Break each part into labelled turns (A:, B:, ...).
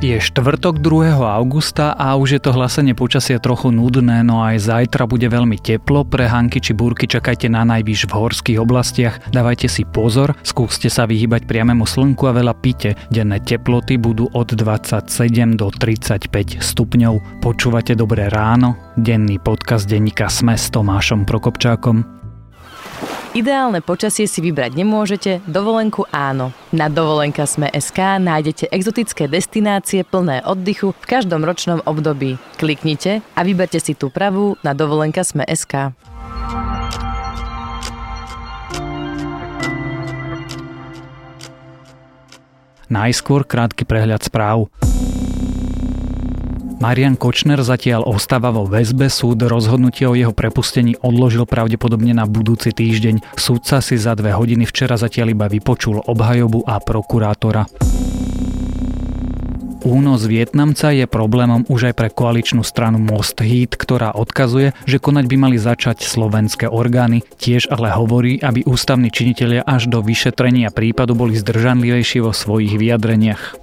A: Je štvrtok 2. augusta a už je to hlasenie počasia trochu nudné, no aj zajtra bude veľmi teplo. Pre hanky či búrky čakajte na najvyš v horských oblastiach. Dávajte si pozor, skúste sa vyhybať priamému slnku a veľa pite. Denné teploty budú od 27 do 35 stupňov. Počúvate Dobré ráno? Denný podcast denníka Sme s Tomášom Prokopčákom.
B: Ideálne počasie si vybrať nemôžete, dovolenku áno. Na dovolenka sme SK nájdete exotické destinácie plné oddychu v každom ročnom období. Kliknite a vyberte si tú pravú na dovolenka sme SK.
A: Najskôr krátky prehľad správ. Marian Kočner zatiaľ ostáva vo väzbe, súd rozhodnutie o jeho prepustení odložil pravdepodobne na budúci týždeň. Súdca si za dve hodiny včera zatiaľ iba vypočul obhajobu a prokurátora. Únos Vietnamca je problémom už aj pre koaličnú stranu Most Heat, ktorá odkazuje, že konať by mali začať slovenské orgány. Tiež ale hovorí, aby ústavní činitelia až do vyšetrenia prípadu boli zdržanlivejší vo svojich vyjadreniach.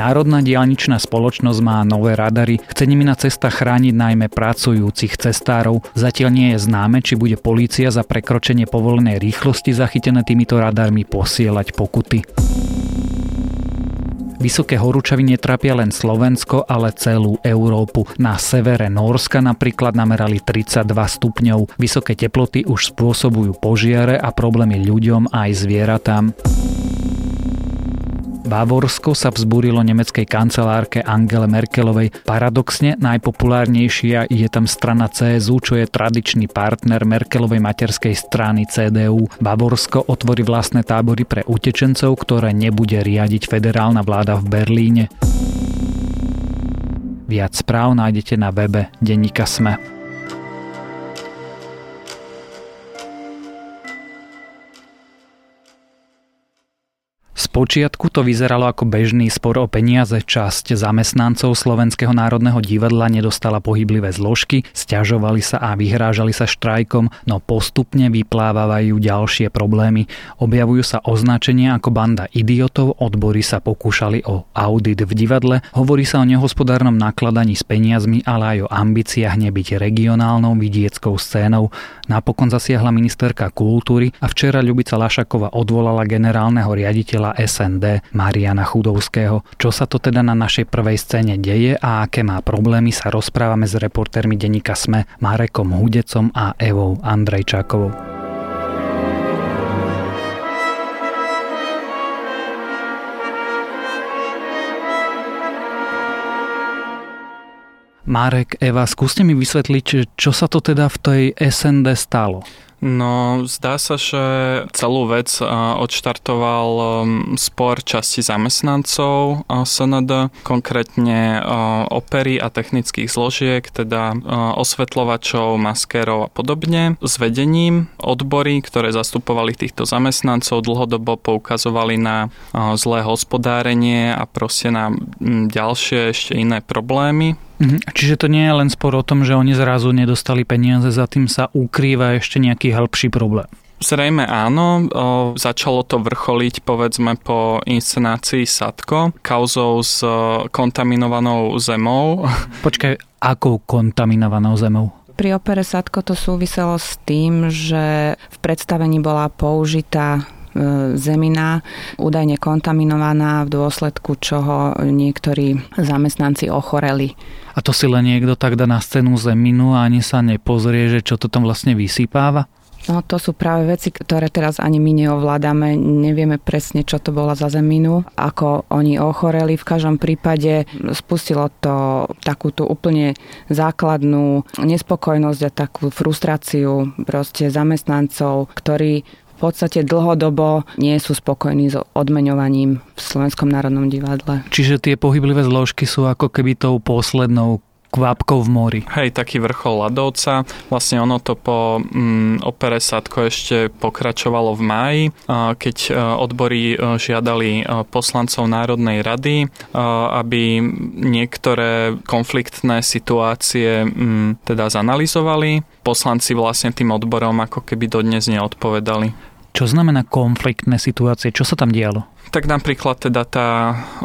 A: Národná diálničná spoločnosť má nové radary, chce nimi na cestách chrániť najmä pracujúcich cestárov. Zatiaľ nie je známe, či bude polícia za prekročenie povolenej rýchlosti zachytené týmito radarmi posielať pokuty. Vysoké horúčavy netrápia len Slovensko, ale celú Európu. Na severe Norska napríklad namerali 32 stupňov. Vysoké teploty už spôsobujú požiare a problémy ľuďom aj zvieratám. Bavorsko sa vzbúrilo nemeckej kancelárke Angele Merkelovej. Paradoxne najpopulárnejšia je tam strana CSU, čo je tradičný partner Merkelovej materskej strany CDU. Bavorsko otvorí vlastné tábory pre utečencov, ktoré nebude riadiť federálna vláda v Berlíne. Viac správ nájdete na webe Denníka Sme. Spočiatku to vyzeralo ako bežný spor o peniaze. Časť zamestnancov Slovenského národného divadla nedostala pohyblivé zložky, stiažovali sa a vyhrážali sa štrajkom, no postupne vyplávajú ďalšie problémy. Objavujú sa označenia ako banda idiotov, odbory sa pokúšali o audit v divadle, hovorí sa o nehospodárnom nakladaní s peniazmi, ale aj o ambíciách nebyť regionálnou vidieckou scénou. Napokon zasiahla ministerka kultúry a včera Ľubica Lašakova odvolala generálneho riaditeľa SND Mariana Chudovského. Čo sa to teda na našej prvej scéne deje a aké má problémy sa rozprávame s reportérmi denníka SME Marekom Hudecom a Evou Andrejčákovou. Marek, Eva, skúste mi vysvetliť, čo sa to teda v tej SND stalo.
C: No, zdá sa, že celú vec odštartoval um, spor časti zamestnancov SND, konkrétne opery a technických zložiek, teda osvetľovačov, maskérov a podobne. S vedením odbory, ktoré zastupovali týchto zamestnancov, dlhodobo poukazovali na zlé hospodárenie a proste na ďalšie ešte iné problémy
A: Mhm. Čiže to nie je len spor o tom, že oni zrazu nedostali peniaze, za tým sa ukrýva ešte nejaký hĺbší problém.
C: Zrejme áno, o, začalo to vrcholiť povedzme po inscenácii Sadko, kauzou s kontaminovanou zemou.
A: Počkaj, akou kontaminovanou zemou?
D: Pri opere Sadko to súviselo s tým, že v predstavení bola použitá E, zemina, údajne kontaminovaná, v dôsledku čoho niektorí zamestnanci ochoreli.
A: A to si len niekto tak dá na scénu zeminu a ani sa nepozrie, že čo to tam vlastne vysypáva?
D: No to sú práve veci, ktoré teraz ani my neovládame. Nevieme presne, čo to bola za zeminu, ako oni ochoreli. V každom prípade spustilo to takú tú úplne základnú nespokojnosť a takú frustráciu proste zamestnancov, ktorí podstate dlhodobo nie sú spokojní s odmeňovaním v Slovenskom národnom divadle.
A: Čiže tie pohyblivé zložky sú ako keby tou poslednou kvapkou v mori.
C: Hej, taký vrchol ľadovca. Vlastne ono to po mm, opere Sadko ešte pokračovalo v máji, keď e, odbory e, žiadali e, poslancov Národnej rady, aby niektoré konfliktné situácie mm, teda zanalizovali. Poslanci vlastne tým odborom ako keby dodnes neodpovedali.
A: Čo znamená konfliktné situácie? Čo sa tam dialo?
C: Tak napríklad teda tá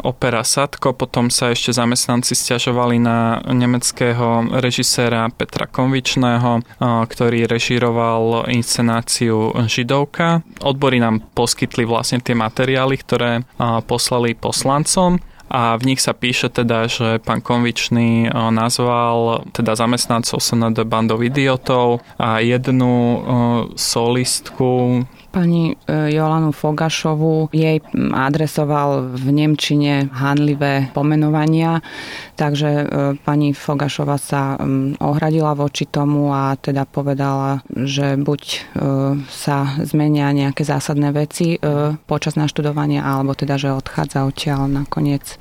C: opera Sadko, potom sa ešte zamestnanci stiažovali na nemeckého režiséra Petra Konvičného, ktorý režiroval inscenáciu Židovka. Odbory nám poskytli vlastne tie materiály, ktoré poslali poslancom a v nich sa píše teda, že pán Konvičný nazval teda zamestnancov SND bandov idiotov a jednu solistku
D: pani e, Jolanu Fogašovu. Jej adresoval v Nemčine hanlivé pomenovania, takže e, pani Fogašova sa ohradila voči tomu a teda povedala, že buď e, sa zmenia nejaké zásadné veci počas naštudovania, alebo teda, že odchádza odtiaľ nakoniec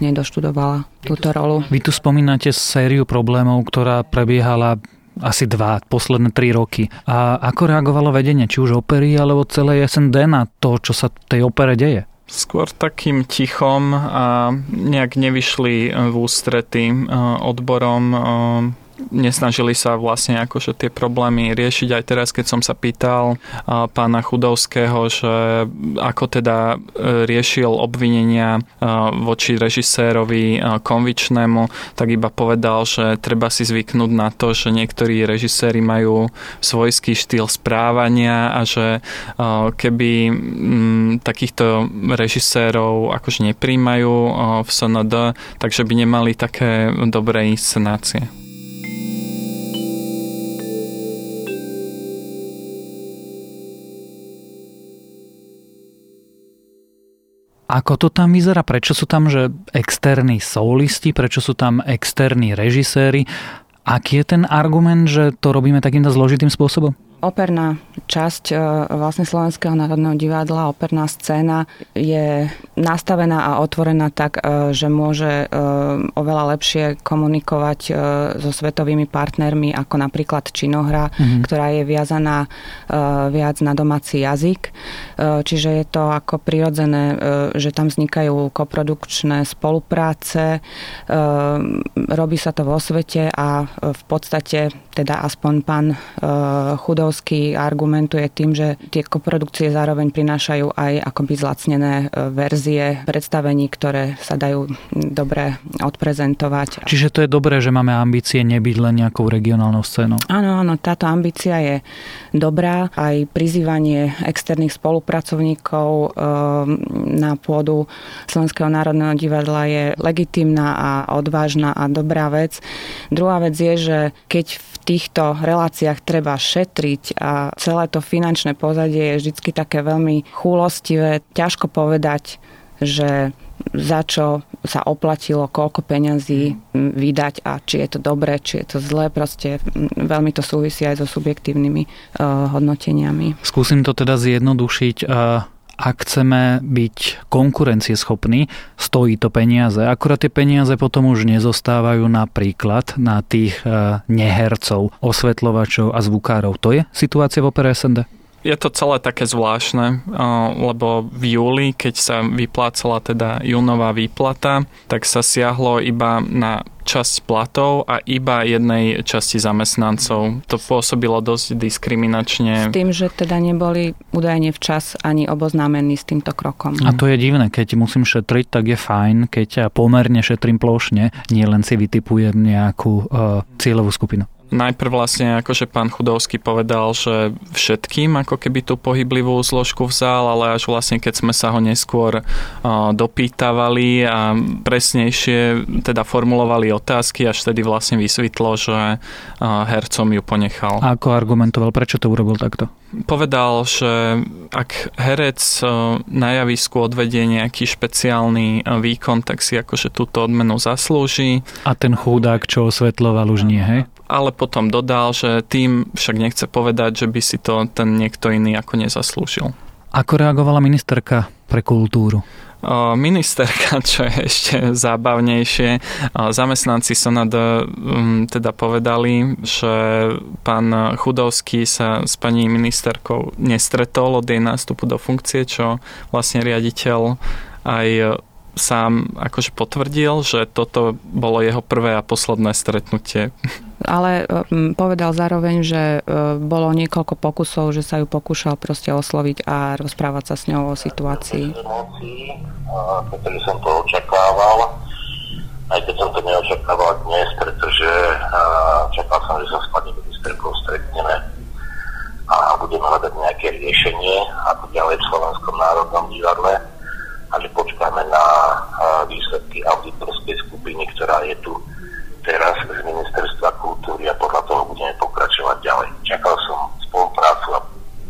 D: nedoštudovala túto rolu.
A: Vy tu spomínate sériu problémov, ktorá prebiehala asi dva, posledné tri roky. A ako reagovalo vedenie, či už opery, alebo celej SND na to, čo sa tej opere deje?
C: Skôr takým tichom a nejak nevyšli v ústrety eh, odborom eh, nesnažili sa vlastne akože tie problémy riešiť. Aj teraz, keď som sa pýtal pána Chudovského, že ako teda e, riešil obvinenia e, voči režisérovi e, konvičnému, tak iba povedal, že treba si zvyknúť na to, že niektorí režiséri majú svojský štýl správania a že keby takýchto režisérov akože nepríjmajú v SND, takže by nemali také dobré inscenácie.
A: Ako to tam vyzerá? Prečo sú tam že externí soulisti? Prečo sú tam externí režiséri? Aký je ten argument, že to robíme takýmto zložitým spôsobom?
D: Operná časť e, vlastne Slovenského národného divadla, operná scéna je nastavená a otvorená tak, e, že môže e, oveľa lepšie komunikovať so svetovými partnermi, ako napríklad činohra, mm-hmm. ktorá je viazaná viac na domáci jazyk. Čiže je to ako prirodzené, že tam vznikajú koprodukčné spolupráce, robí sa to vo svete a v podstate teda aspoň pán Chudov Liptovský argumentuje tým, že tie koprodukcie zároveň prinášajú aj akoby zlacnené e, verzie predstavení, ktoré sa dajú dobre odprezentovať.
A: Čiže to je dobré, že máme ambície nebyť len nejakou regionálnou scénou.
D: Áno, áno, táto ambícia je dobrá. Aj prizývanie externých spolupracovníkov e, na pôdu Slovenského národného divadla je legitimná a odvážna a dobrá vec. Druhá vec je, že keď v týchto reláciách treba šetriť a celé to finančné pozadie je vždy také veľmi chúlostivé. Ťažko povedať, že za čo sa oplatilo, koľko peňazí vydať a či je to dobré, či je to zlé. Proste veľmi to súvisí aj so subjektívnymi uh, hodnoteniami.
A: Skúsim to teda zjednodušiť. Uh ak chceme byť konkurencieschopní, stojí to peniaze. Akurát tie peniaze potom už nezostávajú napríklad na tých e, nehercov, osvetľovačov a zvukárov. To je situácia v opere SND?
C: Je to celé také zvláštne, lebo v júli, keď sa vyplácala teda júnová výplata, tak sa siahlo iba na časť platov a iba jednej časti zamestnancov. To pôsobilo dosť diskriminačne.
D: S tým, že teda neboli údajne včas ani oboznámení s týmto krokom.
A: A to je divné, keď musím šetriť, tak je fajn, keď pomerne šetrím plošne, nie len si vytipujem nejakú uh, cieľovú skupinu
C: najprv vlastne akože pán Chudovský povedal, že všetkým ako keby tú pohyblivú zložku vzal, ale až vlastne keď sme sa ho neskôr dopýtavali a presnejšie teda formulovali otázky, až vtedy vlastne vysvetlo, že hercom ju ponechal.
A: A ako argumentoval, prečo to urobil takto?
C: Povedal, že ak herec na javisku odvedie nejaký špeciálny výkon, tak si akože túto odmenu zaslúži.
A: A ten chudák, čo osvetloval, už nie, hej?
C: Ale potom dodal, že tým však nechce povedať, že by si to ten niekto iný ako nezaslúžil.
A: Ako reagovala ministerka pre kultúru?
C: ministerka, čo je ešte zábavnejšie. Zamestnanci Sonad um, teda povedali, že pán Chudovský sa s pani ministerkou nestretol od jej nástupu do funkcie, čo vlastne riaditeľ aj sám akože potvrdil, že toto bolo jeho prvé a posledné stretnutie.
D: Ale povedal zároveň, že e, bolo niekoľko pokusov, že sa ju pokúšal proste osloviť a rozprávať sa s ňou o situácii.
E: Pretože som to očakával, aj keď som to neočakával dnes, pretože čakal som, že sa s pani ministerkou stretneme a budeme hľadať nejaké riešenie, ako ďalej v Slovenskom národnom divadle a že počkáme na výsledky auditorskej skupiny, ktorá je tu teraz z Ministerstva kultúry a podľa toho budeme pokračovať ďalej. Čakal som spoluprácu a,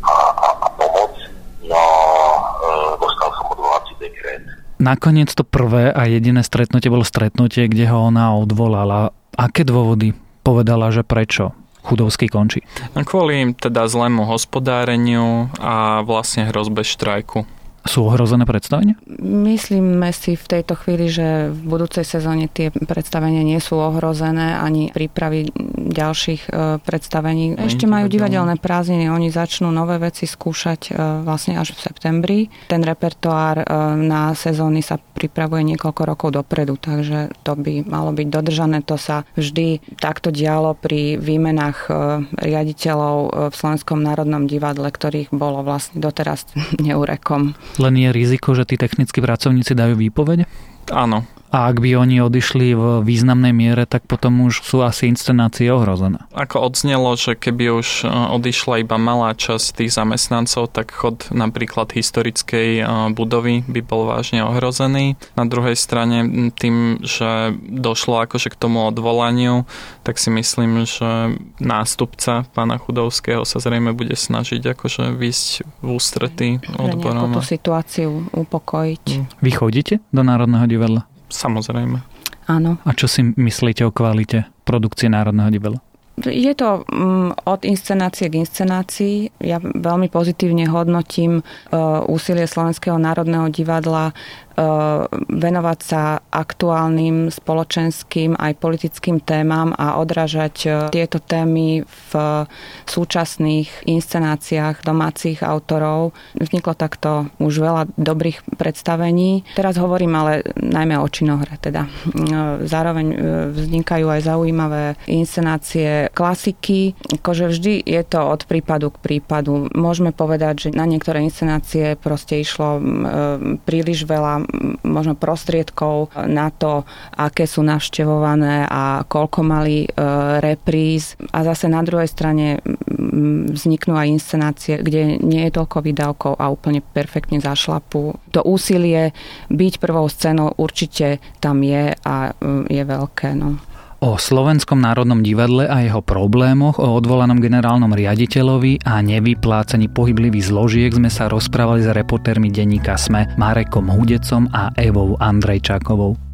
E: a, a pomoc, no e, dostal som odvolací dekret.
A: Nakoniec to prvé a jediné stretnutie bolo stretnutie, kde ho ona odvolala. Aké dôvody povedala, že prečo? Chudovský končí.
C: Kvôli teda zlému hospodáreniu a vlastne hrozbe štrajku.
A: Sú ohrozené predstavenia?
D: Myslíme si v tejto chvíli, že v budúcej sezóne tie predstavenia nie sú ohrozené ani prípravy ďalších e, predstavení. Ešte majú divadelné prázdniny, oni začnú nové veci skúšať e, vlastne až v septembri. Ten repertoár e, na sezóny sa pripravuje niekoľko rokov dopredu, takže to by malo byť dodržané. To sa vždy takto dialo pri výmenách riaditeľov v Slovenskom národnom divadle, ktorých bolo vlastne doteraz neurekom.
A: Len je riziko, že tí technickí pracovníci dajú výpoveď?
C: Áno,
A: a ak by oni odišli v významnej miere, tak potom už sú asi inscenácie ohrozené.
C: Ako odznelo, že keby už e, odišla iba malá časť tých zamestnancov, tak chod napríklad historickej e, budovy by bol vážne ohrozený. Na druhej strane tým, že došlo akože k tomu odvolaniu, tak si myslím, že nástupca pána Chudovského sa zrejme bude snažiť akože vysť v ústretí odborom.
D: tú situáciu upokojiť.
A: Vy chodíte do Národného divadla?
C: Samozrejme.
D: Áno.
A: A čo si myslíte o kvalite produkcie Národného divadla?
D: Je to um, od inscenácie k inscenácii. Ja veľmi pozitívne hodnotím uh, úsilie Slovenského národného divadla venovať sa aktuálnym spoločenským aj politickým témam a odrážať eh, tieto témy v súčasných inscenáciách domácich autorov. Vzniklo takto už veľa dobrých predstavení. Teraz hovorím ale najmä o činohre. Teda. Eh, zároveň vznikajú aj zaujímavé inscenácie klasiky. Akože vždy je to od prípadu k prípadu. Môžeme povedať, že na niektoré inscenácie proste išlo príliš veľa možno prostriedkov na to, aké sú navštevované a koľko mali e, repríz. A zase na druhej strane vzniknú aj inscenácie, kde nie je toľko výdavkov a úplne perfektne zašlapú. To úsilie byť prvou scénou určite tam je a je veľké. No.
A: O Slovenskom národnom divadle a jeho problémoch, o odvolanom generálnom riaditeľovi a nevyplácaní pohyblivých zložiek sme sa rozprávali s reportérmi denníka SME Marekom Hudecom a Evou Andrejčákovou.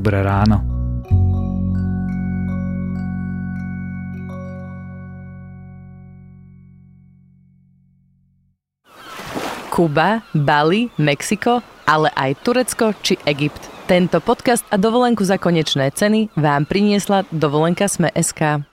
A: ráno.
B: Kuba, Bali, Mexiko, ale aj Turecko či Egypt. Tento podcast a dovolenku za konečné ceny vám priniesla dovolenka Sme.sk.